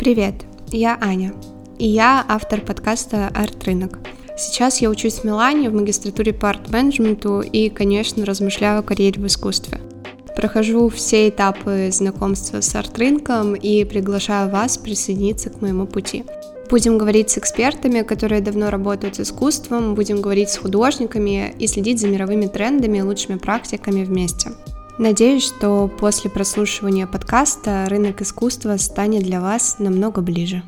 Привет, я Аня, и я автор подкаста «Арт-рынок». Сейчас я учусь в Милане в магистратуре по арт-менеджменту и, конечно, размышляю о карьере в искусстве. Прохожу все этапы знакомства с арт-рынком и приглашаю вас присоединиться к моему пути. Будем говорить с экспертами, которые давно работают с искусством, будем говорить с художниками и следить за мировыми трендами и лучшими практиками вместе. Надеюсь, что после прослушивания подкаста рынок искусства станет для вас намного ближе.